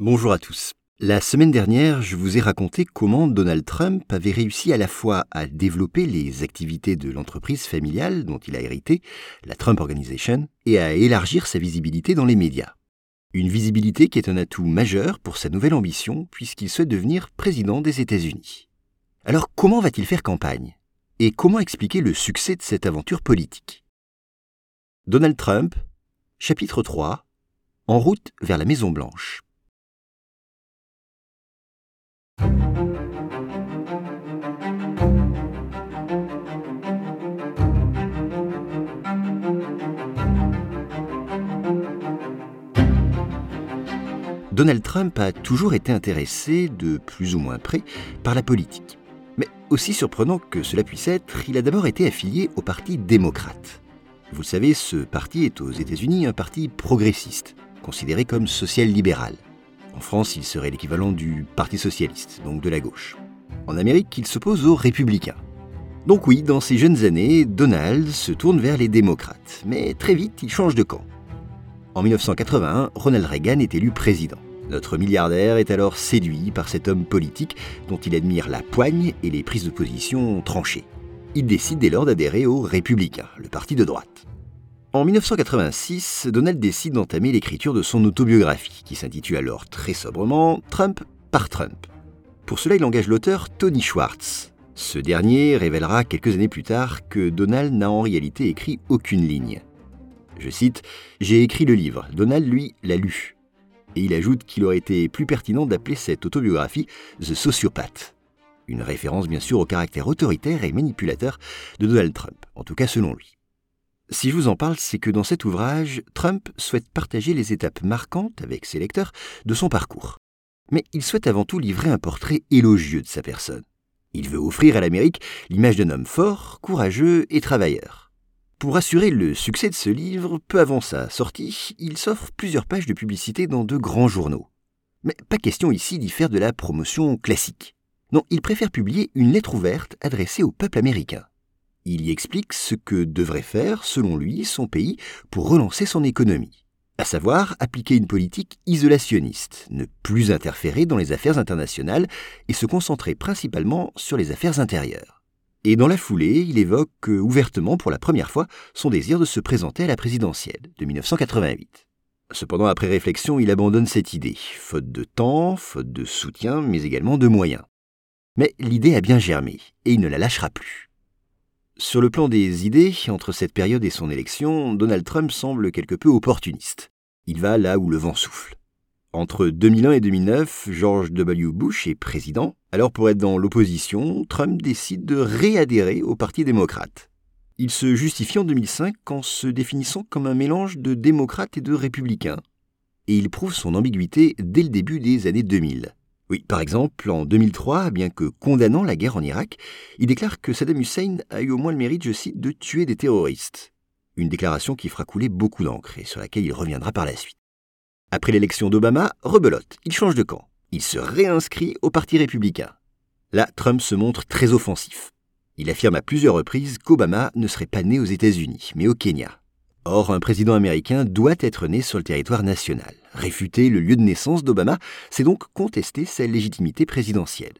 Bonjour à tous. La semaine dernière, je vous ai raconté comment Donald Trump avait réussi à la fois à développer les activités de l'entreprise familiale dont il a hérité, la Trump Organization, et à élargir sa visibilité dans les médias. Une visibilité qui est un atout majeur pour sa nouvelle ambition puisqu'il souhaite devenir président des États-Unis. Alors comment va-t-il faire campagne? Et comment expliquer le succès de cette aventure politique? Donald Trump, chapitre 3, En route vers la Maison Blanche. Donald Trump a toujours été intéressé, de plus ou moins près, par la politique. Mais aussi surprenant que cela puisse être, il a d'abord été affilié au Parti démocrate. Vous le savez, ce parti est aux États-Unis un parti progressiste, considéré comme social-libéral. En France, il serait l'équivalent du Parti socialiste, donc de la gauche. En Amérique, il s'oppose aux républicains. Donc oui, dans ses jeunes années, Donald se tourne vers les démocrates, mais très vite, il change de camp. En 1981, Ronald Reagan est élu président. Notre milliardaire est alors séduit par cet homme politique dont il admire la poigne et les prises de position tranchées. Il décide dès lors d'adhérer aux Républicains, le parti de droite. En 1986, Donald décide d'entamer l'écriture de son autobiographie, qui s'intitule alors très sobrement Trump par Trump. Pour cela, il engage l'auteur Tony Schwartz. Ce dernier révélera quelques années plus tard que Donald n'a en réalité écrit aucune ligne. Je cite J'ai écrit le livre, Donald, lui, l'a lu et il ajoute qu'il aurait été plus pertinent d'appeler cette autobiographie The Sociopath. Une référence bien sûr au caractère autoritaire et manipulateur de Donald Trump, en tout cas selon lui. Si je vous en parle, c'est que dans cet ouvrage, Trump souhaite partager les étapes marquantes avec ses lecteurs de son parcours. Mais il souhaite avant tout livrer un portrait élogieux de sa personne. Il veut offrir à l'Amérique l'image d'un homme fort, courageux et travailleur. Pour assurer le succès de ce livre, peu avant sa sortie, il s'offre plusieurs pages de publicité dans de grands journaux. Mais pas question ici d'y faire de la promotion classique. Non, il préfère publier une lettre ouverte adressée au peuple américain. Il y explique ce que devrait faire, selon lui, son pays pour relancer son économie. À savoir appliquer une politique isolationniste, ne plus interférer dans les affaires internationales et se concentrer principalement sur les affaires intérieures. Et dans la foulée, il évoque ouvertement pour la première fois son désir de se présenter à la présidentielle de 1988. Cependant, après réflexion, il abandonne cette idée, faute de temps, faute de soutien, mais également de moyens. Mais l'idée a bien germé, et il ne la lâchera plus. Sur le plan des idées, entre cette période et son élection, Donald Trump semble quelque peu opportuniste. Il va là où le vent souffle. Entre 2001 et 2009, George W. Bush est président. Alors pour être dans l'opposition, Trump décide de réadhérer au Parti démocrate. Il se justifie en 2005 en se définissant comme un mélange de démocrates et de républicains. Et il prouve son ambiguïté dès le début des années 2000. Oui, par exemple, en 2003, bien que condamnant la guerre en Irak, il déclare que Saddam Hussein a eu au moins le mérite, je cite, de tuer des terroristes. Une déclaration qui fera couler beaucoup d'encre et sur laquelle il reviendra par la suite. Après l'élection d'Obama, rebelote, il change de camp. Il se réinscrit au Parti républicain. Là, Trump se montre très offensif. Il affirme à plusieurs reprises qu'Obama ne serait pas né aux États-Unis, mais au Kenya. Or, un président américain doit être né sur le territoire national. Réfuter le lieu de naissance d'Obama, c'est donc contester sa légitimité présidentielle.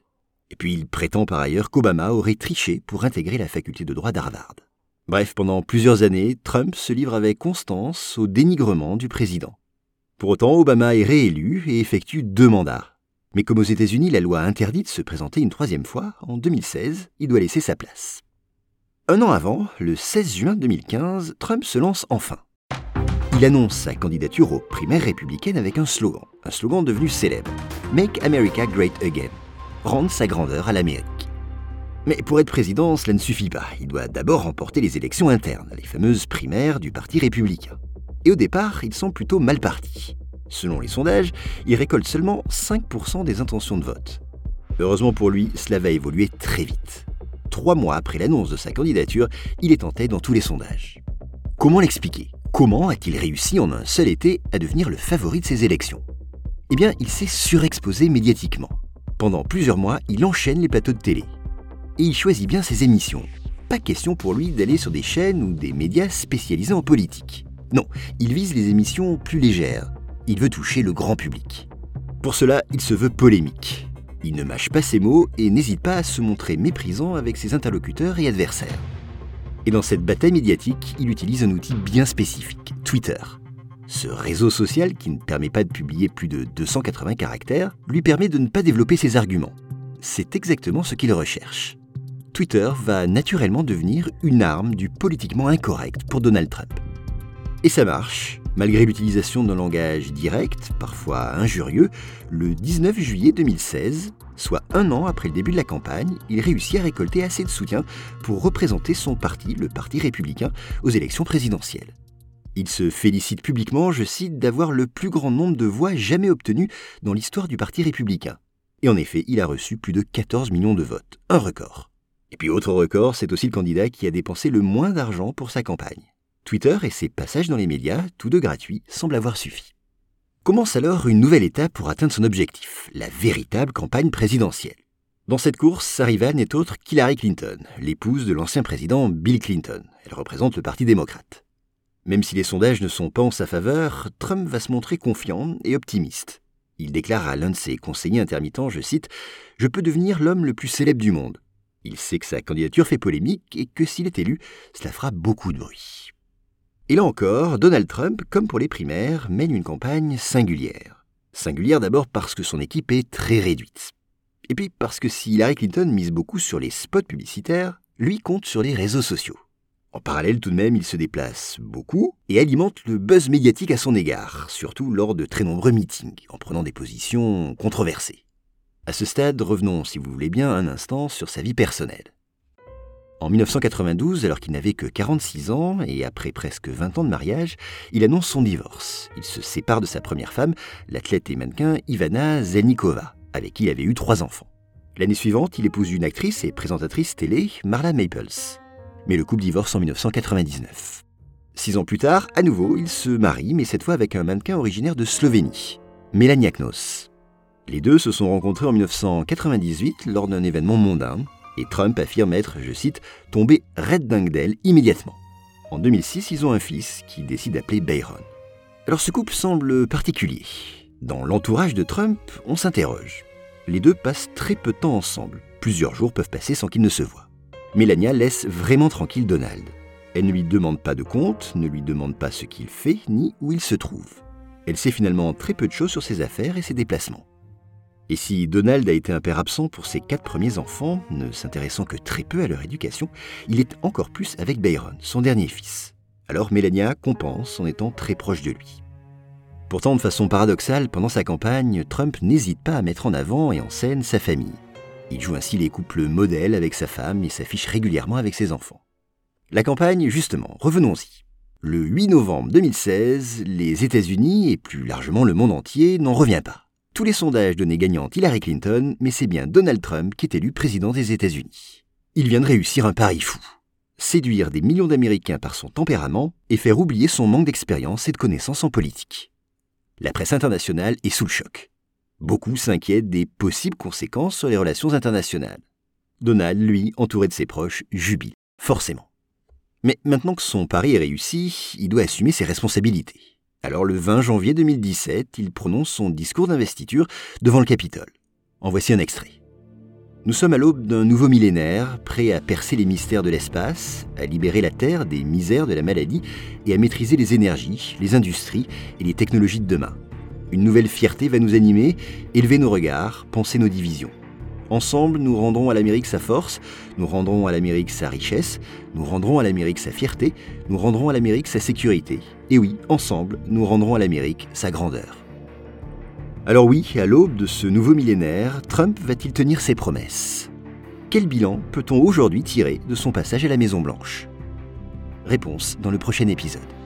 Et puis il prétend par ailleurs qu'Obama aurait triché pour intégrer la faculté de droit d'Harvard. Bref, pendant plusieurs années, Trump se livre avec constance au dénigrement du président. Pour autant, Obama est réélu et effectue deux mandats. Mais comme aux États-Unis, la loi interdit de se présenter une troisième fois, en 2016, il doit laisser sa place. Un an avant, le 16 juin 2015, Trump se lance enfin. Il annonce sa candidature aux primaires républicaines avec un slogan, un slogan devenu célèbre Make America Great Again, rendre sa grandeur à l'Amérique. Mais pour être président, cela ne suffit pas. Il doit d'abord remporter les élections internes, les fameuses primaires du Parti républicain et au départ, ils sont plutôt mal partis. Selon les sondages, il récolte seulement 5% des intentions de vote. Heureusement pour lui, cela va évoluer très vite. Trois mois après l'annonce de sa candidature, il est en tête dans tous les sondages. Comment l'expliquer? Comment a-t-il réussi en un seul été à devenir le favori de ces élections? Eh bien, il s'est surexposé médiatiquement. Pendant plusieurs mois, il enchaîne les plateaux de télé. Et il choisit bien ses émissions. Pas question pour lui d'aller sur des chaînes ou des médias spécialisés en politique. Non, il vise les émissions plus légères. Il veut toucher le grand public. Pour cela, il se veut polémique. Il ne mâche pas ses mots et n'hésite pas à se montrer méprisant avec ses interlocuteurs et adversaires. Et dans cette bataille médiatique, il utilise un outil bien spécifique, Twitter. Ce réseau social, qui ne permet pas de publier plus de 280 caractères, lui permet de ne pas développer ses arguments. C'est exactement ce qu'il recherche. Twitter va naturellement devenir une arme du politiquement incorrect pour Donald Trump. Et ça marche. Malgré l'utilisation d'un langage direct, parfois injurieux, le 19 juillet 2016, soit un an après le début de la campagne, il réussit à récolter assez de soutien pour représenter son parti, le Parti républicain, aux élections présidentielles. Il se félicite publiquement, je cite, d'avoir le plus grand nombre de voix jamais obtenues dans l'histoire du Parti républicain. Et en effet, il a reçu plus de 14 millions de votes, un record. Et puis autre record, c'est aussi le candidat qui a dépensé le moins d'argent pour sa campagne. Twitter et ses passages dans les médias, tous deux gratuits, semblent avoir suffi. Commence alors une nouvelle étape pour atteindre son objectif, la véritable campagne présidentielle. Dans cette course, sa rivale n'est autre qu'Hillary Clinton, l'épouse de l'ancien président Bill Clinton. Elle représente le Parti démocrate. Même si les sondages ne sont pas en sa faveur, Trump va se montrer confiant et optimiste. Il déclare à l'un de ses conseillers intermittents, je cite, Je peux devenir l'homme le plus célèbre du monde. Il sait que sa candidature fait polémique et que s'il est élu, cela fera beaucoup de bruit. Et là encore, Donald Trump, comme pour les primaires, mène une campagne singulière. Singulière d'abord parce que son équipe est très réduite. Et puis parce que si Hillary Clinton mise beaucoup sur les spots publicitaires, lui compte sur les réseaux sociaux. En parallèle, tout de même, il se déplace beaucoup et alimente le buzz médiatique à son égard, surtout lors de très nombreux meetings, en prenant des positions controversées. À ce stade, revenons, si vous voulez bien, un instant sur sa vie personnelle. En 1992, alors qu'il n'avait que 46 ans et après presque 20 ans de mariage, il annonce son divorce. Il se sépare de sa première femme, l'athlète et mannequin Ivana Zelnikova, avec qui il avait eu trois enfants. L'année suivante, il épouse une actrice et présentatrice télé, Marla Maples. Mais le couple divorce en 1999. Six ans plus tard, à nouveau, il se marie, mais cette fois avec un mannequin originaire de Slovénie, Melaniaknos. Les deux se sont rencontrés en 1998 lors d'un événement mondain, et Trump affirme être, je cite, tombé red dingue d'elle immédiatement. En 2006, ils ont un fils qui décide d'appeler Bayron. Alors ce couple semble particulier. Dans l'entourage de Trump, on s'interroge. Les deux passent très peu de temps ensemble. Plusieurs jours peuvent passer sans qu'ils ne se voient. Melania laisse vraiment tranquille Donald. Elle ne lui demande pas de compte, ne lui demande pas ce qu'il fait, ni où il se trouve. Elle sait finalement très peu de choses sur ses affaires et ses déplacements. Et si Donald a été un père absent pour ses quatre premiers enfants, ne s'intéressant que très peu à leur éducation, il est encore plus avec Byron, son dernier fils. Alors Melania compense en étant très proche de lui. Pourtant, de façon paradoxale, pendant sa campagne, Trump n'hésite pas à mettre en avant et en scène sa famille. Il joue ainsi les couples modèles avec sa femme et s'affiche régulièrement avec ses enfants. La campagne, justement, revenons-y. Le 8 novembre 2016, les États-Unis et plus largement le monde entier n'en revient pas. Tous les sondages donnaient gagnante Hillary Clinton, mais c'est bien Donald Trump qui est élu président des États-Unis. Il vient de réussir un pari fou. Séduire des millions d'Américains par son tempérament et faire oublier son manque d'expérience et de connaissances en politique. La presse internationale est sous le choc. Beaucoup s'inquiètent des possibles conséquences sur les relations internationales. Donald, lui, entouré de ses proches, jubile, forcément. Mais maintenant que son pari est réussi, il doit assumer ses responsabilités. Alors le 20 janvier 2017, il prononce son discours d'investiture devant le Capitole. En voici un extrait. Nous sommes à l'aube d'un nouveau millénaire, prêt à percer les mystères de l'espace, à libérer la Terre des misères de la maladie et à maîtriser les énergies, les industries et les technologies de demain. Une nouvelle fierté va nous animer, élever nos regards, penser nos divisions. Ensemble, nous rendrons à l'Amérique sa force, nous rendrons à l'Amérique sa richesse, nous rendrons à l'Amérique sa fierté, nous rendrons à l'Amérique sa sécurité. Et oui, ensemble, nous rendrons à l'Amérique sa grandeur. Alors oui, à l'aube de ce nouveau millénaire, Trump va-t-il tenir ses promesses? Quel bilan peut-on aujourd'hui tirer de son passage à la Maison-Blanche? Réponse dans le prochain épisode.